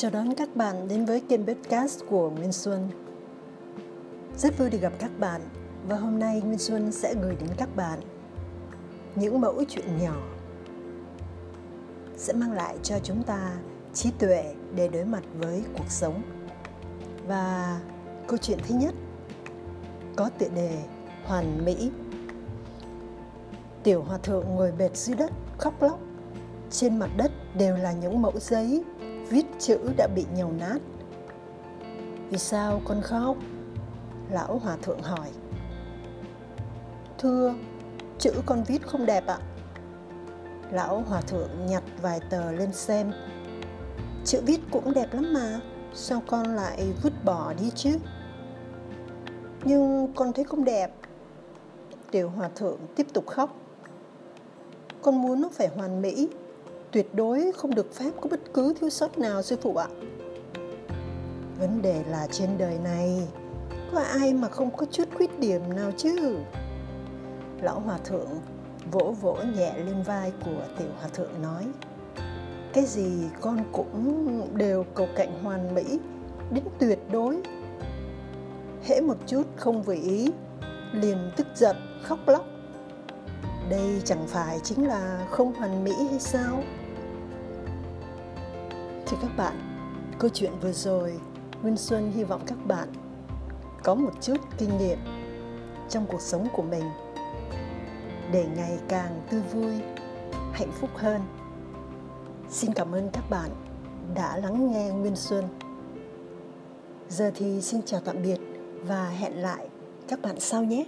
Chào đón các bạn đến với kênh podcast của Nguyên Xuân. Rất vui được gặp các bạn và hôm nay Nguyên Xuân sẽ gửi đến các bạn những mẫu chuyện nhỏ sẽ mang lại cho chúng ta trí tuệ để đối mặt với cuộc sống. Và câu chuyện thứ nhất có tựa đề Hoàn Mỹ. Tiểu hòa thượng ngồi bệt dưới đất khóc lóc. Trên mặt đất đều là những mẫu giấy viết chữ đã bị nhầu nát. Vì sao con khóc? Lão hòa thượng hỏi. Thưa, chữ con viết không đẹp ạ. Lão hòa thượng nhặt vài tờ lên xem. Chữ viết cũng đẹp lắm mà, sao con lại vứt bỏ đi chứ? Nhưng con thấy không đẹp. Tiểu hòa thượng tiếp tục khóc. Con muốn nó phải hoàn mỹ, tuyệt đối không được phép có bất cứ thiếu sót nào, sư phụ ạ. Vấn đề là trên đời này, có ai mà không có chút khuyết điểm nào chứ? Lão hòa thượng vỗ vỗ nhẹ lên vai của tiểu hòa thượng nói, cái gì con cũng đều cầu cạnh hoàn mỹ, đến tuyệt đối hễ một chút không vừa ý, liền tức giận, khóc lóc đây chẳng phải chính là không hoàn mỹ hay sao Thì các bạn, câu chuyện vừa rồi, Nguyên Xuân hy vọng các bạn có một chút kinh nghiệm trong cuộc sống của mình để ngày càng tươi vui, hạnh phúc hơn. Xin cảm ơn các bạn đã lắng nghe Nguyên Xuân. Giờ thì xin chào tạm biệt và hẹn lại các bạn sau nhé.